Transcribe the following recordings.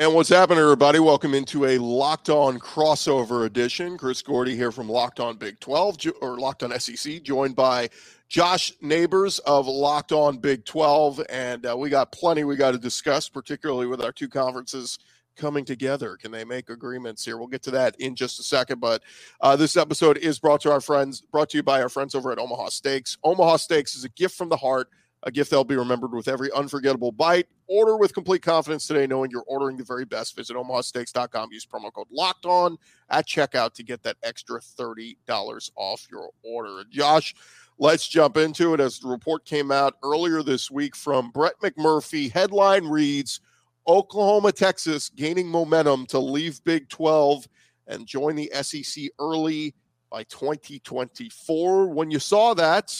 And what's happening, everybody? Welcome into a Locked On crossover edition. Chris Gordy here from Locked On Big 12 or Locked On SEC, joined by Josh Neighbors of Locked On Big 12. And uh, we got plenty we got to discuss, particularly with our two conferences coming together. Can they make agreements here? We'll get to that in just a second. But uh, this episode is brought to our friends, brought to you by our friends over at Omaha Steaks. Omaha Steaks is a gift from the heart a gift that'll be remembered with every unforgettable bite. Order with complete confidence today, knowing you're ordering the very best. Visit omahasteaks.com. Use promo code locked on at checkout to get that extra $30 off your order. Josh, let's jump into it. As the report came out earlier this week from Brett McMurphy, headline reads Oklahoma, Texas gaining momentum to leave Big 12 and join the SEC early by 2024. When you saw that,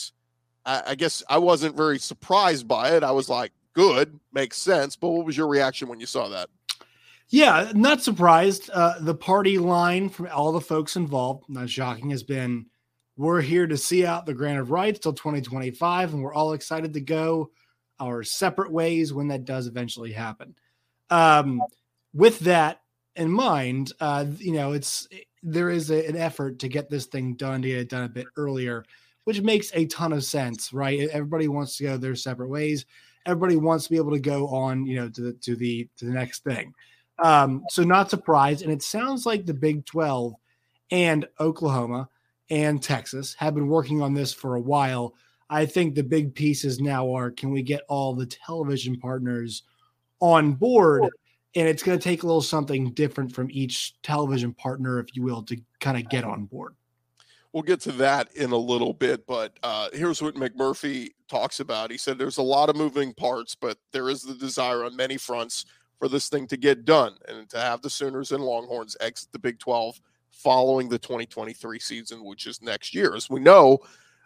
I, I guess I wasn't very surprised by it. I was like, good, makes sense. But what was your reaction when you saw that? Yeah, not surprised. Uh, the party line from all the folks involved, not shocking, has been we're here to see out the grant of rights till 2025, and we're all excited to go our separate ways when that does eventually happen. Um, with that in mind, uh, you know, it's there is a, an effort to get this thing done to get it done a bit earlier which makes a ton of sense, right? Everybody wants to go their separate ways. Everybody wants to be able to go on, you know, to the to the to the next thing. Um, so not surprised, and it sounds like the Big Twelve and Oklahoma and Texas have been working on this for a while. I think the big pieces now are can we get all the television partners on board? And it's going to take a little something different from each television partner, if you will, to kind of get on board. We'll get to that in a little bit, but uh, here's what McMurphy talks about. He said there's a lot of moving parts, but there is the desire on many fronts for this thing to get done and to have the Sooners and Longhorns exit the Big 12 following the 2023 season, which is next year. As we know,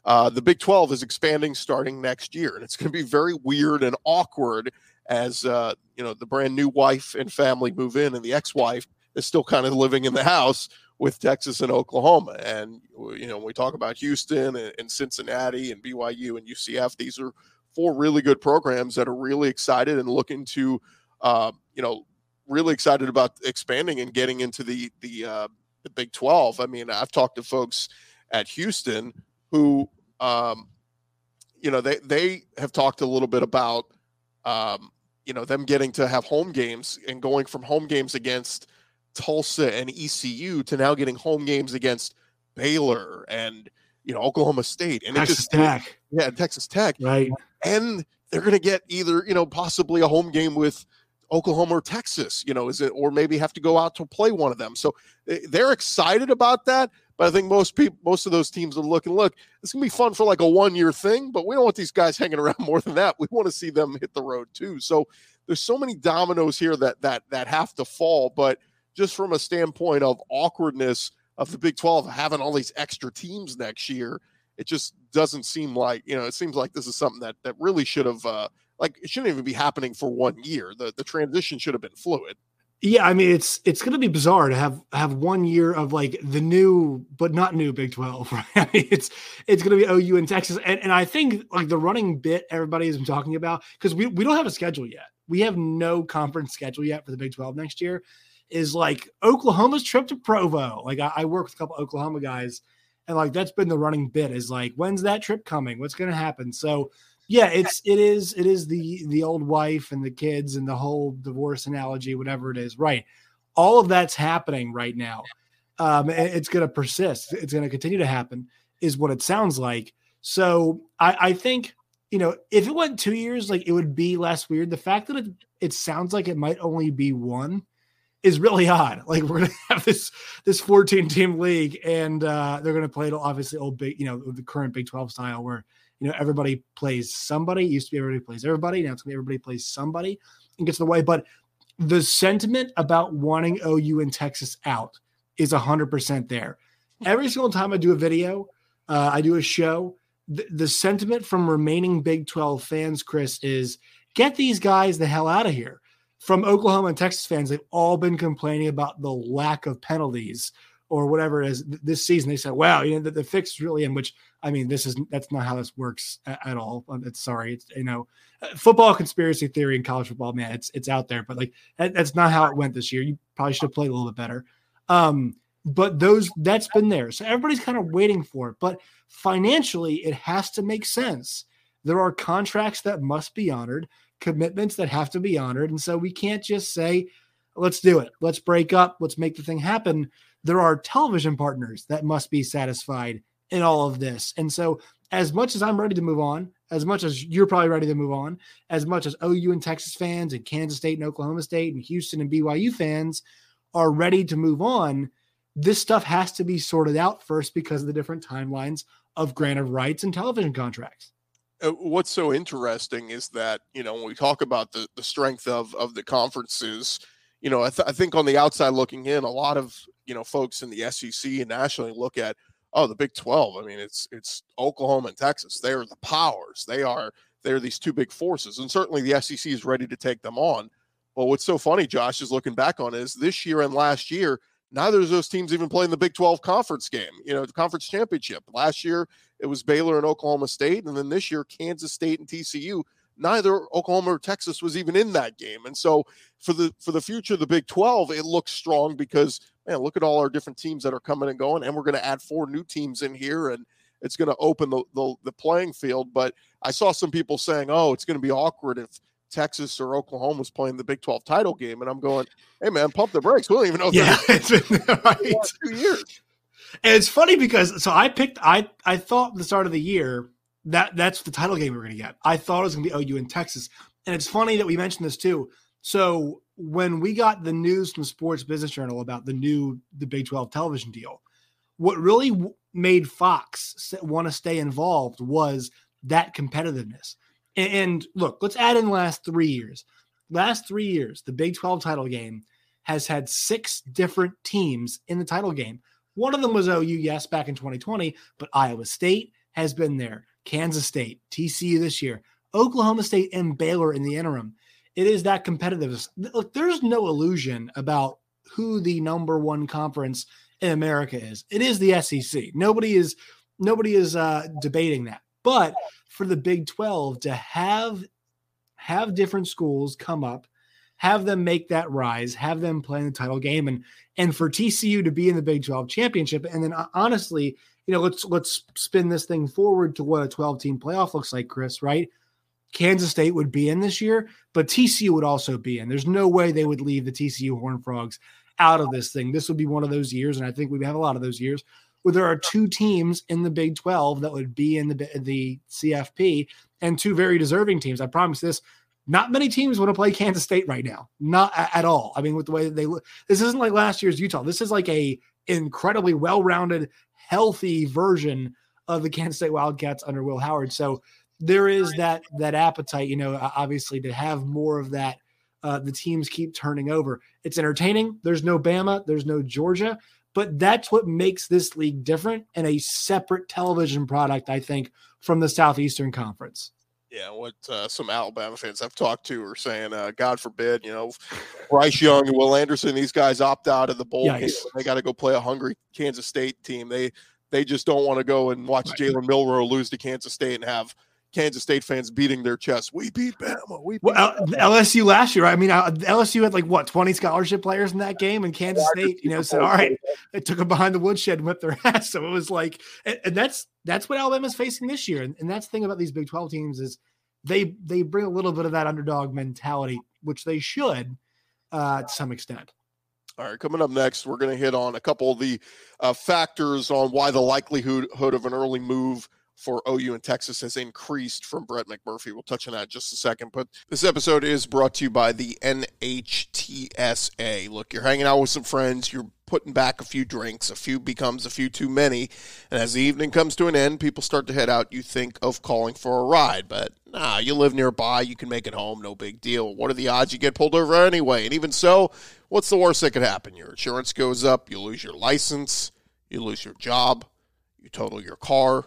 uh, the Big 12 is expanding starting next year, and it's going to be very weird and awkward as uh, you know the brand new wife and family move in, and the ex-wife is still kind of living in the house with Texas and Oklahoma. And, you know, when we talk about Houston and, and, Cincinnati and BYU and UCF, these are four really good programs that are really excited and looking to, uh, you know, really excited about expanding and getting into the, the, uh, the Big 12. I mean, I've talked to folks at Houston who, um, you know, they, they have talked a little bit about, um, you know, them getting to have home games and going from home games against – Tulsa and ECU to now getting home games against Baylor and you know Oklahoma State and Texas just, Tech, yeah, Texas Tech, right? And they're going to get either you know possibly a home game with Oklahoma or Texas, you know, is it or maybe have to go out to play one of them. So eh, they're excited about that. But I think most people, most of those teams are looking, look, it's gonna be fun for like a one year thing, but we don't want these guys hanging around more than that. We want to see them hit the road too. So there's so many dominoes here that that that have to fall. But just from a standpoint of awkwardness of the Big 12 having all these extra teams next year, it just doesn't seem like, you know, it seems like this is something that that really should have uh like it shouldn't even be happening for one year. The the transition should have been fluid. Yeah, I mean it's it's going to be bizarre to have have one year of like the new but not new Big Twelve. Right? I mean, it's it's going to be OU and Texas, and, and I think like the running bit everybody has been talking about because we we don't have a schedule yet. We have no conference schedule yet for the Big Twelve next year is like Oklahoma's trip to Provo. Like I, I work with a couple Oklahoma guys, and like that's been the running bit is like, when's that trip coming? What's going to happen? So yeah, it's it is it is the the old wife and the kids and the whole divorce analogy, whatever it is. Right, all of that's happening right now. Um, it's going to persist. It's going to continue to happen, is what it sounds like. So I, I think you know if it went two years, like it would be less weird. The fact that it it sounds like it might only be one is really odd. Like we're gonna have this this 14 team league, and uh, they're gonna play it obviously old big, you know, the current Big 12 style where you know everybody plays somebody. It used to be everybody plays everybody. Now it's gonna be everybody plays somebody and gets in the way. But the sentiment about wanting OU and Texas out is hundred percent there. Every single time I do a video, uh, I do a show. The, the sentiment from remaining Big 12 fans, Chris, is get these guys the hell out of here from Oklahoma and Texas fans, they've all been complaining about the lack of penalties or whatever it is this season. They said, "Wow, you know, the, the fix is really in." Which I mean, this is that's not how this works at, at all. Um, it's sorry, it's you know, uh, football conspiracy theory in college football, man, it's it's out there, but like that, that's not how it went this year. You probably should have played a little bit better. Um, but those that's been there, so everybody's kind of waiting for it. But financially, it has to make sense. There are contracts that must be honored, commitments that have to be honored, and so we can't just say, "Let's do it. Let's break up. Let's make the thing happen." there are television partners that must be satisfied in all of this. And so, as much as I'm ready to move on, as much as you're probably ready to move on, as much as OU and Texas fans and Kansas State and Oklahoma State and Houston and BYU fans are ready to move on, this stuff has to be sorted out first because of the different timelines of grant of rights and television contracts. Uh, what's so interesting is that you know when we talk about the the strength of of the conferences you know, I, th- I, think on the outside looking in, a lot of you know folks in the SEC and nationally look at oh the Big Twelve. I mean, it's it's Oklahoma and Texas. They are the powers. They are they're these two big forces, and certainly the SEC is ready to take them on. But what's so funny, Josh, is looking back on is this year and last year, neither of those teams even playing the Big 12 conference game, you know, the conference championship. Last year it was Baylor and Oklahoma State, and then this year Kansas State and TCU neither Oklahoma or Texas was even in that game. And so for the for the future of the Big 12, it looks strong because man, look at all our different teams that are coming and going, and we're going to add four new teams in here, and it's going to open the, the, the playing field. But I saw some people saying, "Oh, it's going to be awkward if." Texas or Oklahoma was playing the Big 12 title game, and I'm going, "Hey man, pump the brakes. We don't even know." Yeah, it's been right. two years. And it's funny because so I picked I I thought the start of the year that that's the title game we are going to get. I thought it was going to be OU in Texas, and it's funny that we mentioned this too. So when we got the news from Sports Business Journal about the new the Big 12 television deal, what really w- made Fox want to stay involved was that competitiveness. And, and look, let's add in the last three years. Last three years, the Big 12 title game has had six different teams in the title game. One of them was OU, yes, back in 2020, but Iowa State has been there. Kansas State, TCU this year, Oklahoma State, and Baylor in the interim. It is that competitive. Look, there's no illusion about who the number one conference in America is. It is the SEC. Nobody is nobody is uh, debating that. But for the Big 12 to have have different schools come up, have them make that rise, have them play in the title game, and and for TCU to be in the Big 12 championship, and then uh, honestly you know, let's let's spin this thing forward to what a 12 team playoff looks like, Chris, right? Kansas State would be in this year, but TCU would also be in. There's no way they would leave the TCU Horned Frogs out of this thing. This would be one of those years, and I think we have a lot of those years where there are two teams in the Big 12 that would be in the the CFP and two very deserving teams. I promise this. Not many teams want to play Kansas State right now. Not at all. I mean, with the way that they look, this isn't like last year's Utah. This is like a incredibly well-rounded healthy version of the Kansas State Wildcats under Will Howard. So there is that that appetite, you know, obviously to have more of that. Uh, the teams keep turning over. It's entertaining. There's no Bama, there's no Georgia, but that's what makes this league different and a separate television product, I think, from the Southeastern Conference. Yeah, what uh, some Alabama fans I've talked to are saying, uh, God forbid, you know, Bryce Young and Will Anderson, these guys opt out of the bowl game. They got to go play a hungry Kansas State team. They they just don't want to go and watch right. Jalen Milroe lose to Kansas State and have Kansas State fans beating their chests. We beat Bama. We beat well, LSU last year. I mean, uh, LSU had like what twenty scholarship players in that game, and Kansas State, you know, said, "All right," they took them behind the woodshed and whipped their ass. So it was like, and, and that's that's what Alabama's facing this year. And, and that's the thing about these Big Twelve teams is they they bring a little bit of that underdog mentality, which they should uh, to some extent. All right, coming up next, we're going to hit on a couple of the uh, factors on why the likelihood of an early move for OU and Texas has increased from Brett McMurphy. We'll touch on that just a second. But this episode is brought to you by the NHTSA. Look, you're hanging out with some friends, you're putting back a few drinks, a few becomes a few too many. And as the evening comes to an end, people start to head out. You think of calling for a ride, but nah, you live nearby, you can make it home, no big deal. What are the odds you get pulled over anyway? And even so, what's the worst that could happen? Your insurance goes up, you lose your license, you lose your job, you total your car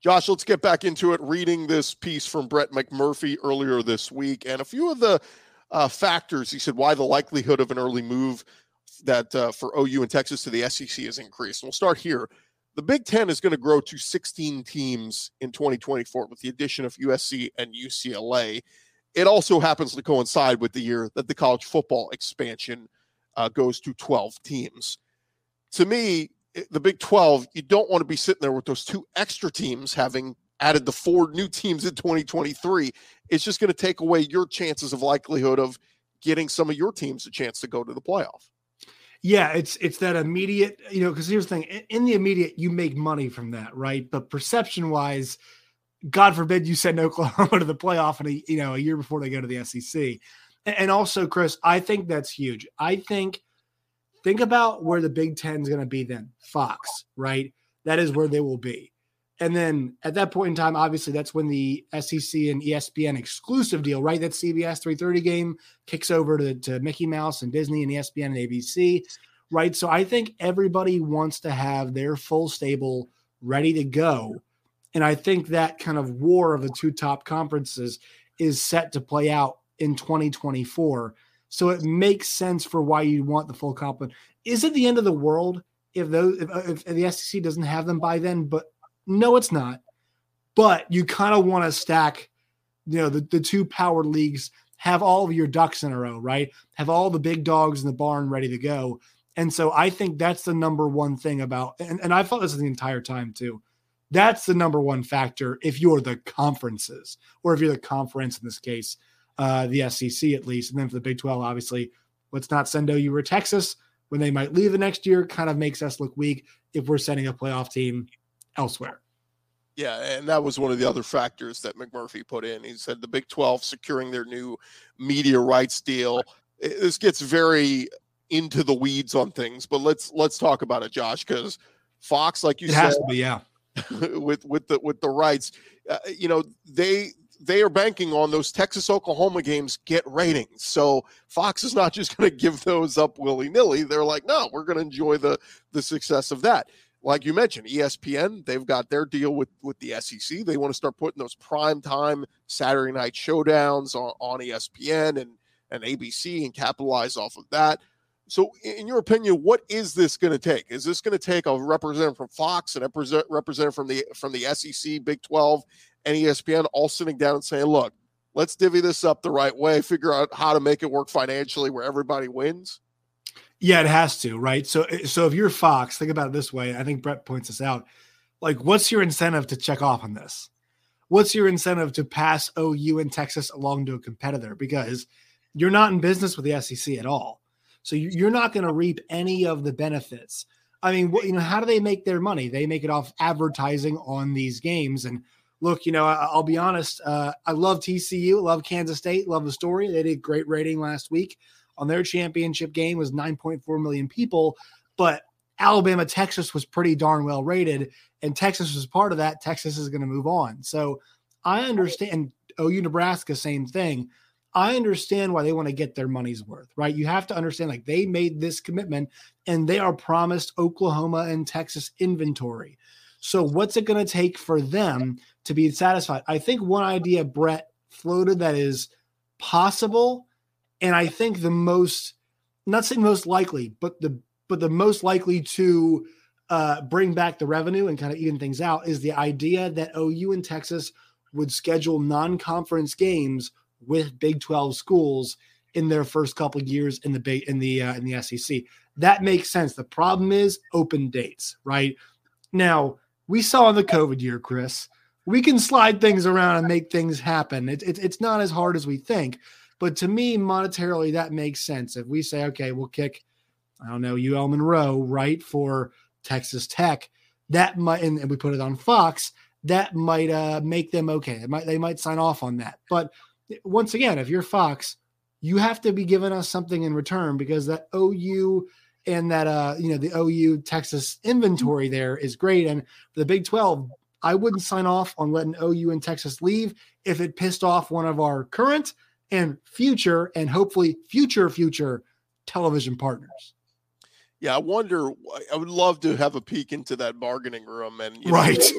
Josh, let's get back into it. Reading this piece from Brett McMurphy earlier this week, and a few of the uh, factors he said why the likelihood of an early move that uh, for OU and Texas to the SEC has increased. we'll start here. The Big Ten is going to grow to 16 teams in 2024 with the addition of USC and UCLA. It also happens to coincide with the year that the college football expansion uh, goes to 12 teams. To me, the Big 12, you don't want to be sitting there with those two extra teams having added the four new teams in 2023. It's just going to take away your chances of likelihood of getting some of your teams a chance to go to the playoff. Yeah, it's it's that immediate, you know, because here's the thing: in the immediate, you make money from that, right? But perception wise, God forbid you send Oklahoma to the playoff and you know a year before they go to the SEC. And also, Chris, I think that's huge. I think Think about where the Big Ten is going to be then. Fox, right? That is where they will be. And then at that point in time, obviously, that's when the SEC and ESPN exclusive deal, right? That CBS 330 game kicks over to, to Mickey Mouse and Disney and ESPN and ABC, right? So I think everybody wants to have their full stable ready to go. And I think that kind of war of the two top conferences is set to play out in 2024. So it makes sense for why you want the full complement. Is it the end of the world if those if, uh, if the SEC doesn't have them by then? But no, it's not. But you kind of want to stack, you know, the, the two power leagues have all of your ducks in a row, right? Have all the big dogs in the barn ready to go. And so I think that's the number one thing about, and, and I felt this the entire time too. That's the number one factor if you're the conferences, or if you're the conference in this case, uh, the SEC at least. And then for the Big 12, obviously, let's not send OU or Texas when they might leave the next year, kind of makes us look weak if we're sending a playoff team elsewhere. Yeah, and that was one of the other factors that McMurphy put in. He said the Big 12 securing their new media rights deal. This gets very into the weeds on things, but let's let's talk about it, Josh, because Fox, like you it said, be, yeah, with with the with the rights, uh, you know they they are banking on those Texas Oklahoma games get ratings. So Fox is not just going to give those up willy nilly. They're like, no, we're going to enjoy the the success of that. Like you mentioned, ESPN, they've got their deal with with the SEC. They want to start putting those prime time Saturday night showdowns on, on ESPN and and ABC and capitalize off of that. So, in your opinion, what is this going to take? Is this going to take a representative from Fox and a representative from the from the SEC, Big Twelve, and ESPN all sitting down and saying, "Look, let's divvy this up the right way, figure out how to make it work financially where everybody wins"? Yeah, it has to, right? So, so if you're Fox, think about it this way. I think Brett points this out. Like, what's your incentive to check off on this? What's your incentive to pass OU and Texas along to a competitor? Because you're not in business with the SEC at all so you're not going to reap any of the benefits. I mean, what, you know, how do they make their money? They make it off advertising on these games. And look, you know, I, will be honest. Uh, I love TCU, love Kansas State, love the story. They did great rating last week on their championship game was 9.4 million people, but Alabama, Texas was pretty darn well rated, and Texas was part of that. Texas is going to move on. So I understand. OU, Nebraska, same thing. I understand why they want to get their money's worth, right? You have to understand like they made this commitment and they are promised Oklahoma and Texas inventory. So, what's it going to take for them to be satisfied? I think one idea Brett floated that is possible, and I think the most, not saying most likely, but the but the most likely to uh, bring back the revenue and kind of even things out is the idea that OU and Texas would schedule non-conference games with Big 12 schools in their first couple years in the big in the uh, in the SEC. That makes sense. The problem is open dates, right? Now, we saw in the COVID year, Chris, we can slide things around and make things happen. It's it, it's not as hard as we think. But to me, monetarily, that makes sense. If we say, okay, we'll kick, I don't know, UL Monroe, right, for Texas Tech, that might, and we put it on Fox, that might uh, make them okay. They might they might sign off on that. But once again, if you're Fox, you have to be giving us something in return because that OU and that uh you know the OU Texas inventory there is great. And for the Big 12, I wouldn't sign off on letting OU and Texas leave if it pissed off one of our current and future and hopefully future future television partners. Yeah, I wonder. I would love to have a peek into that bargaining room, and you know, right.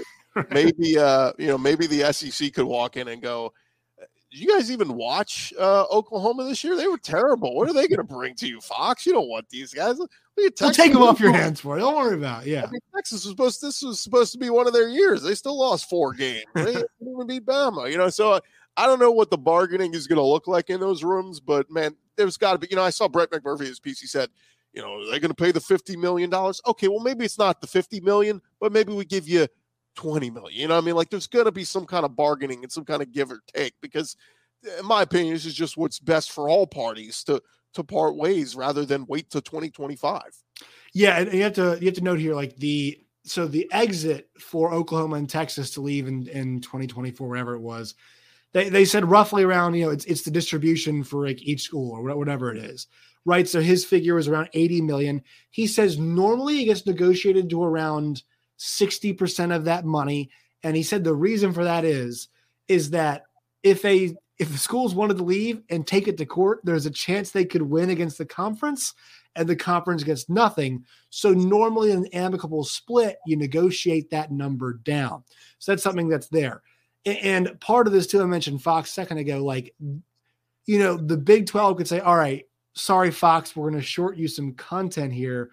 maybe uh, you know, maybe the SEC could walk in and go, did you guys even watch uh, Oklahoma this year? They were terrible. What are they going to bring to you, Fox? You don't want these guys. We'll take them off your hands for it. Don't worry about it. Yeah. I mean, Texas was supposed. This was supposed to be one of their years. They still lost four games. They didn't even beat Bama. You know, so I don't know what the bargaining is going to look like in those rooms, but man, there's got to be. You know, I saw Brett McMurphy his piece. He said, you know, they're they going to pay the fifty million dollars? Okay, well maybe it's not the fifty million, but maybe we give you 20 million. You know I mean? Like there's going to be some kind of bargaining and some kind of give or take because in my opinion, this is just what's best for all parties to to part ways rather than wait to 2025. Yeah, and you have to you have to note here like the so the exit for Oklahoma and Texas to leave in in 2024 whatever it was. They, they said roughly around you know it's it's the distribution for like each school or whatever it is right so his figure was around 80 million he says normally it gets negotiated to around 60% of that money and he said the reason for that is is that if a if the schools wanted to leave and take it to court, there's a chance they could win against the conference and the conference gets nothing. So normally an amicable split, you negotiate that number down. So that's something that's there. And part of this too, I mentioned Fox second ago, like, you know, the Big 12 could say, all right, sorry, Fox, we're going to short you some content here,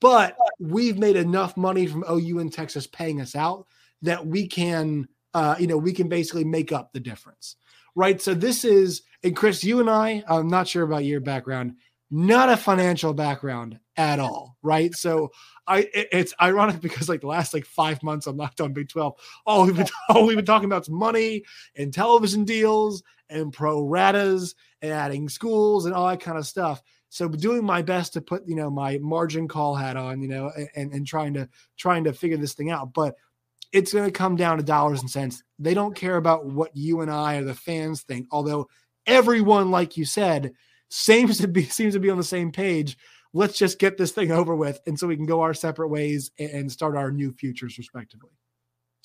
but we've made enough money from OU and Texas paying us out that we can, uh, you know, we can basically make up the difference right? So this is, and Chris, you and I, I'm not sure about your background, not a financial background at all, right? So I, it's ironic because like the last like five months on Locked On Big 12, all we've been, all we've been talking about is money and television deals and pro ratas and adding schools and all that kind of stuff. So doing my best to put, you know, my margin call hat on, you know, and, and trying to trying to figure this thing out. But it's going to come down to dollars and cents. They don't care about what you and I or the fans think, although everyone, like you said, seems to be seems to be on the same page. Let's just get this thing over with, and so we can go our separate ways and start our new futures respectively.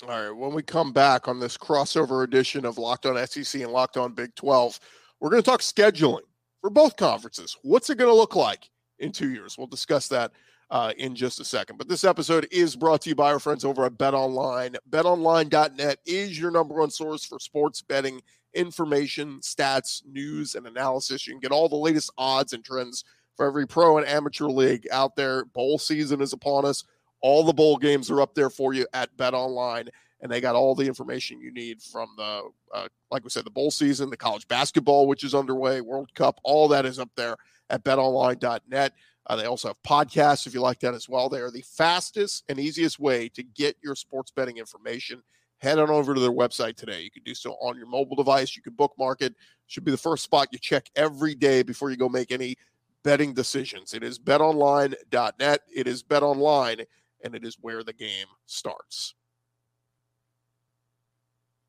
All right. When we come back on this crossover edition of Locked On SEC and Locked On Big 12, we're going to talk scheduling for both conferences. What's it going to look like in two years? We'll discuss that uh, in just a second. But this episode is brought to you by our friends over at Bet Online. BetOnline.net is your number one source for sports betting information, stats, news, and analysis. You can get all the latest odds and trends for every pro and amateur league out there. Bowl season is upon us. All the bowl games are up there for you at Bet Online, and they got all the information you need from the, uh, like we said, the bowl season, the college basketball, which is underway, World Cup, all that is up there at BetOnline.net. Uh, they also have podcasts if you like that as well. They are the fastest and easiest way to get your sports betting information. Head on over to their website today. You can do so on your mobile device. You can bookmark it. Should be the first spot you check every day before you go make any betting decisions. It is betonline.net. It is betonline, and it is where the game starts.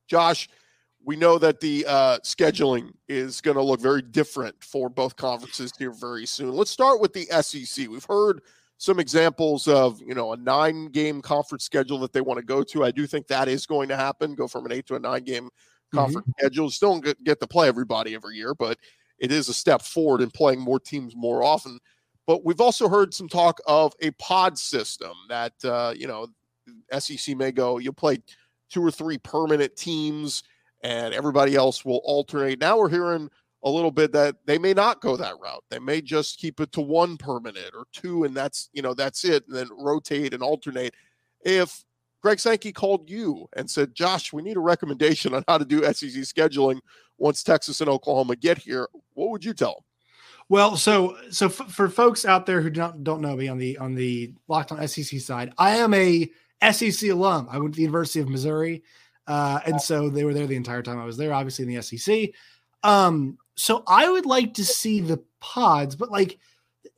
Josh, we know that the uh, scheduling is going to look very different for both conferences here very soon. Let's start with the SEC. We've heard some examples of you know a nine game conference schedule that they want to go to. I do think that is going to happen. Go from an eight to a nine game conference mm-hmm. schedule. Still don't get, get to play everybody every year, but it is a step forward in playing more teams more often. But we've also heard some talk of a pod system that uh, you know SEC may go. You'll play two or three permanent teams and everybody else will alternate. Now we're hearing a little bit that they may not go that route. They may just keep it to one permanent or two, and that's you know that's it, and then rotate and alternate. If Greg Sankey called you and said, "Josh, we need a recommendation on how to do SEC scheduling once Texas and Oklahoma get here," what would you tell him? Well, so so f- for folks out there who don't don't know me on the on the Locked On SEC side, I am a SEC alum. I went to the University of Missouri. Uh, and so they were there the entire time I was there, obviously in the SEC. Um, so I would like to see the pods, but like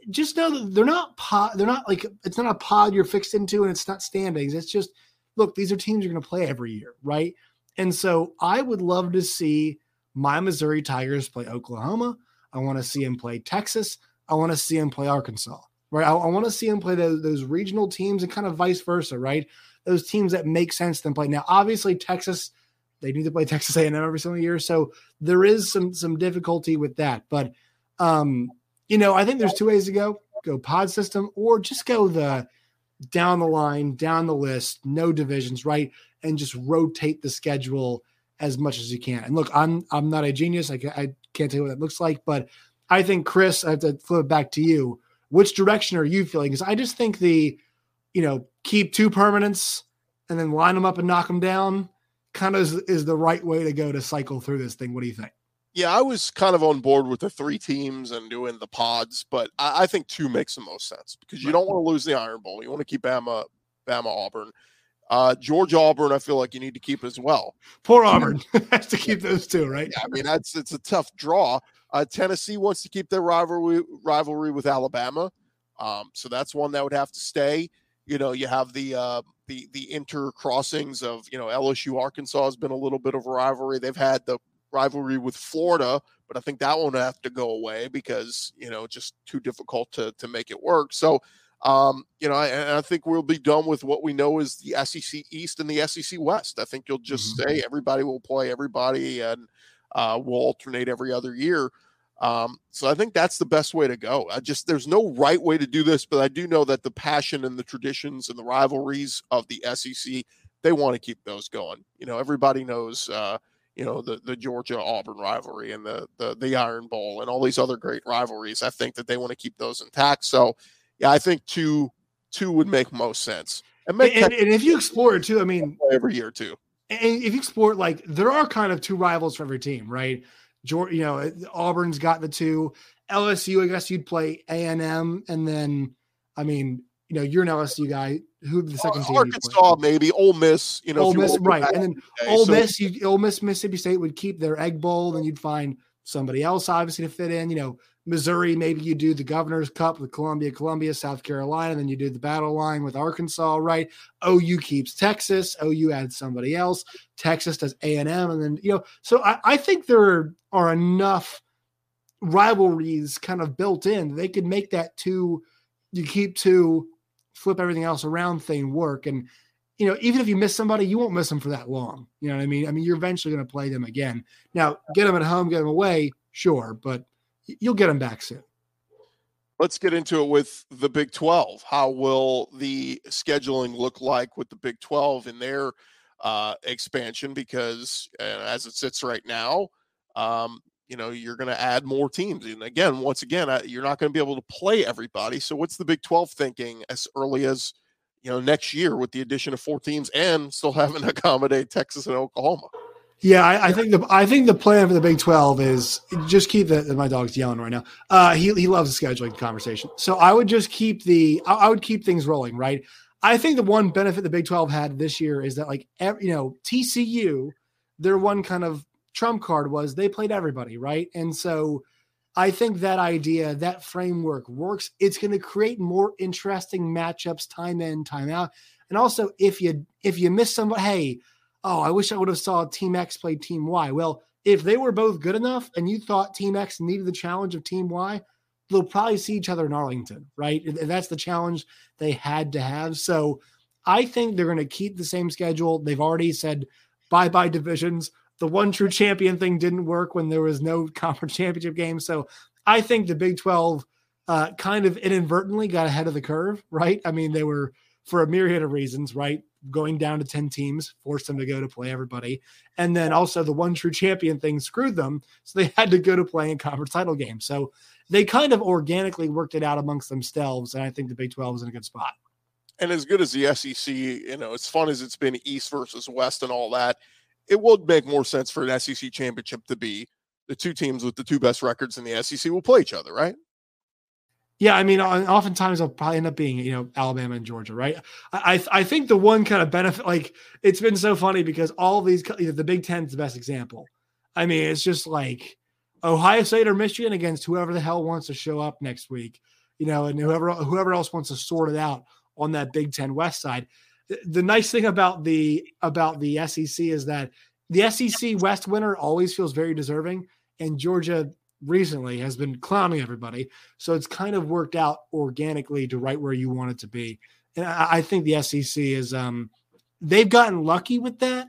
just know that they're not pod, they're not like it's not a pod you're fixed into and it's not standings. It's just look, these are teams you're going to play every year, right? And so I would love to see my Missouri Tigers play Oklahoma. I want to see them play Texas. I want to see them play Arkansas, right? I, I want to see them play those, those regional teams and kind of vice versa, right? Those teams that make sense to play. Now, obviously, Texas, they need to play Texas A&M every single year, so there is some some difficulty with that. But um, you know, I think there's two ways to go: go pod system or just go the down the line, down the list, no divisions, right? And just rotate the schedule as much as you can. And look, I'm I'm not a genius. I, I can't tell you what that looks like, but I think Chris, I have to flip it back to you. Which direction are you feeling? Because I just think the, you know, keep two permanents and then line them up and knock them down kind of is, is the right way to go to cycle through this thing. What do you think? Yeah, I was kind of on board with the three teams and doing the pods, but I, I think two makes the most sense because you don't want to lose the Iron Bowl. You want to keep Bama, Bama Auburn. Uh, Georgia Auburn, I feel like you need to keep as well. Poor Auburn has to keep those two, right? Yeah, I mean that's it's a tough draw. Uh, Tennessee wants to keep their rivalry rivalry with Alabama, um, so that's one that would have to stay. You know, you have the uh, the the inter crossings of you know LSU Arkansas has been a little bit of a rivalry. They've had the rivalry with Florida, but I think that one have to go away because you know just too difficult to to make it work. So um, you know, I, I, think we'll be done with what we know is the SEC East and the SEC West. I think you'll just mm-hmm. say everybody will play everybody and uh, we'll alternate every other year. Um, so I think that's the best way to go. I just there's no right way to do this, but I do know that the passion and the traditions and the rivalries of the SEC, they want to keep those going. You know, everybody knows uh, you know the the Georgia Auburn rivalry and the the the Iron Bowl and all these other great rivalries. I think that they want to keep those intact. So yeah, I think two two would make most sense. And, and, and, and if you explore it too, I mean, every year too. And if you explore like there are kind of two rivals for every team, right? George, you know, Auburn's got the two. LSU, I guess you'd play A and M, and then, I mean, you know, you're an LSU guy. Who the second team? Arkansas, maybe Ole Miss. You know, Ole Miss, right? And then today, Ole so. Miss, you, Ole Miss, Mississippi State would keep their egg bowl, and you'd find somebody else obviously to fit in. You know, Missouri, maybe you do the Governor's Cup with Columbia, Columbia, South Carolina, then you do the battle line with Arkansas, right? OU keeps Texas, OU adds somebody else, Texas does A and M, and then you know. So I, I think there are enough rivalries kind of built in. They could make that two, you keep two, flip everything else around thing work, and you know, even if you miss somebody, you won't miss them for that long. You know what I mean? I mean, you're eventually going to play them again. Now, get them at home, get them away, sure, but you'll get them back soon. Let's get into it with the Big 12. How will the scheduling look like with the Big 12 in their uh, expansion? Because uh, as it sits right now, um, you know, you're going to add more teams. And again, once again, uh, you're not going to be able to play everybody. So, what's the Big 12 thinking as early as, you know, next year with the addition of four teams and still having to accommodate Texas and Oklahoma? Yeah, I, I, think the I think the plan for the Big Twelve is just keep the my dog's yelling right now. Uh, he he loves the scheduling conversation, so I would just keep the I, I would keep things rolling. Right. I think the one benefit the Big Twelve had this year is that like every, you know TCU, their one kind of trump card was they played everybody right, and so I think that idea that framework works. It's going to create more interesting matchups time in time out, and also if you if you miss somebody, hey oh, I wish I would have saw Team X play Team Y. Well, if they were both good enough and you thought Team X needed the challenge of Team Y, they'll probably see each other in Arlington, right? And That's the challenge they had to have. So I think they're going to keep the same schedule. They've already said bye bye divisions. The one true champion thing didn't work when there was no conference championship game. So I think the Big 12 uh, kind of inadvertently got ahead of the curve, right? I mean, they were for a myriad of reasons, right? going down to 10 teams forced them to go to play everybody. And then also the one true champion thing screwed them. So they had to go to play in conference title games. So they kind of organically worked it out amongst themselves. And I think the Big 12 is in a good spot. And as good as the SEC, you know, as fun as it's been East versus West and all that, it would make more sense for an SEC championship to be the two teams with the two best records in the SEC will play each other, right? Yeah, I mean, oftentimes it'll probably end up being you know Alabama and Georgia, right? I I think the one kind of benefit, like it's been so funny because all these you know, the Big Ten is the best example. I mean, it's just like Ohio State or Michigan against whoever the hell wants to show up next week, you know, and whoever whoever else wants to sort it out on that Big Ten West side. The nice thing about the about the SEC is that the SEC West winner always feels very deserving, and Georgia recently has been clowning everybody. So it's kind of worked out organically to right where you want it to be. And I, I think the SEC is um they've gotten lucky with that,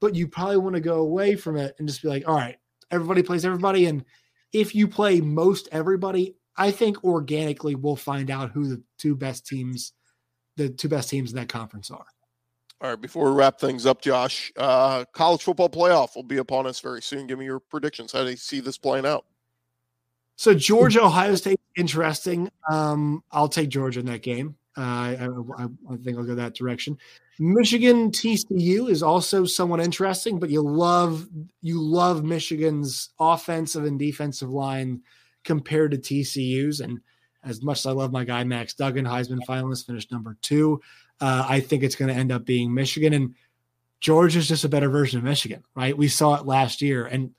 but you probably want to go away from it and just be like, all right, everybody plays everybody. And if you play most everybody, I think organically we'll find out who the two best teams, the two best teams in that conference are. All right, before we wrap things up, Josh, uh, college football playoff will be upon us very soon. Give me your predictions. How do you see this playing out? So Georgia, Ohio State, interesting. Um, I'll take Georgia in that game. Uh, I, I, I, think I'll go that direction. Michigan TCU is also somewhat interesting, but you love you love Michigan's offensive and defensive line compared to TCU's. And as much as I love my guy Max Duggan, Heisman finalist, finished number two. Uh, I think it's going to end up being Michigan and Georgia's just a better version of Michigan, right? We saw it last year, and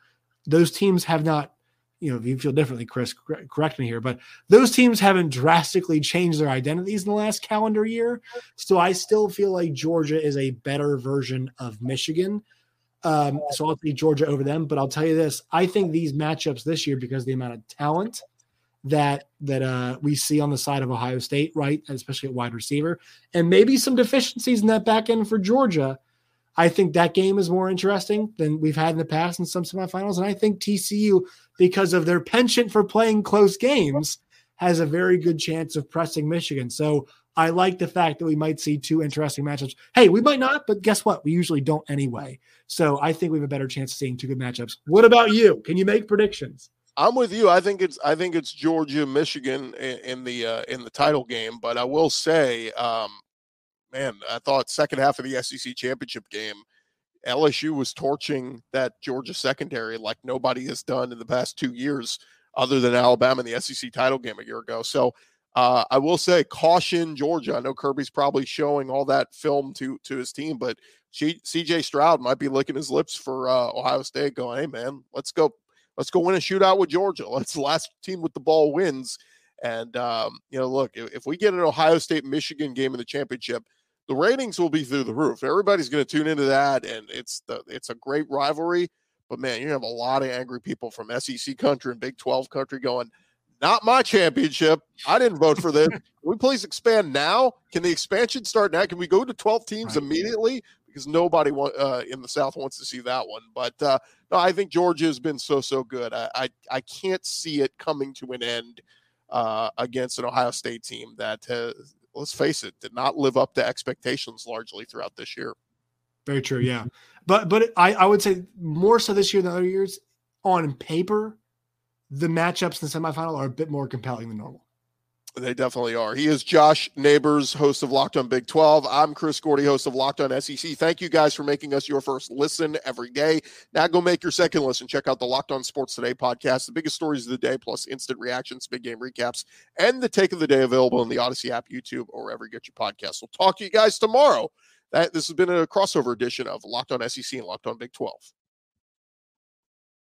those teams have not. You know, if you feel differently, Chris, correct me here, but those teams haven't drastically changed their identities in the last calendar year. So I still feel like Georgia is a better version of Michigan. Um, so I'll take Georgia over them. But I'll tell you this: I think these matchups this year, because the amount of talent that that uh, we see on the side of Ohio State, right, especially at wide receiver, and maybe some deficiencies in that back end for Georgia. I think that game is more interesting than we've had in the past in some semifinals, and I think TCU, because of their penchant for playing close games, has a very good chance of pressing Michigan. So I like the fact that we might see two interesting matchups. Hey, we might not, but guess what? We usually don't anyway. So I think we have a better chance of seeing two good matchups. What about you? Can you make predictions? I'm with you. I think it's I think it's Georgia Michigan in, the uh, in the title game, but I will say, um, man, I thought second half of the SEC championship game, LSU was torching that Georgia secondary like nobody has done in the past two years, other than Alabama in the SEC title game a year ago. So uh, I will say, caution Georgia. I know Kirby's probably showing all that film to to his team, but CJ Stroud might be licking his lips for uh, Ohio State, going, "Hey man, let's go, let's go win a shootout with Georgia. Let's the last team with the ball wins." And um, you know, look, if, if we get an Ohio State Michigan game in the championship, the ratings will be through the roof. Everybody's going to tune into that, and it's the it's a great rivalry. But man, you have a lot of angry people from SEC country and Big Twelve country going not my championship. I didn't vote for this. Can we please expand now? Can the expansion start now? Can we go to 12 teams right. immediately? Because nobody want, uh, in the South wants to see that one. But uh, no, I think Georgia has been so, so good. I, I, I can't see it coming to an end uh, against an Ohio State team that, has, let's face it, did not live up to expectations largely throughout this year. Very true. Yeah. But, but I, I would say more so this year than other years on paper the matchups in the semifinal are a bit more compelling than normal. They definitely are. He is Josh Neighbors, host of Locked On Big 12. I'm Chris Gordy, host of Locked On SEC. Thank you guys for making us your first listen every day. Now go make your second listen. Check out the Locked On Sports Today podcast, the biggest stories of the day, plus instant reactions, big game recaps, and the take of the day available in the Odyssey app, YouTube, or wherever you get your podcasts. We'll talk to you guys tomorrow. That this has been a crossover edition of Locked On SEC and Locked On Big 12.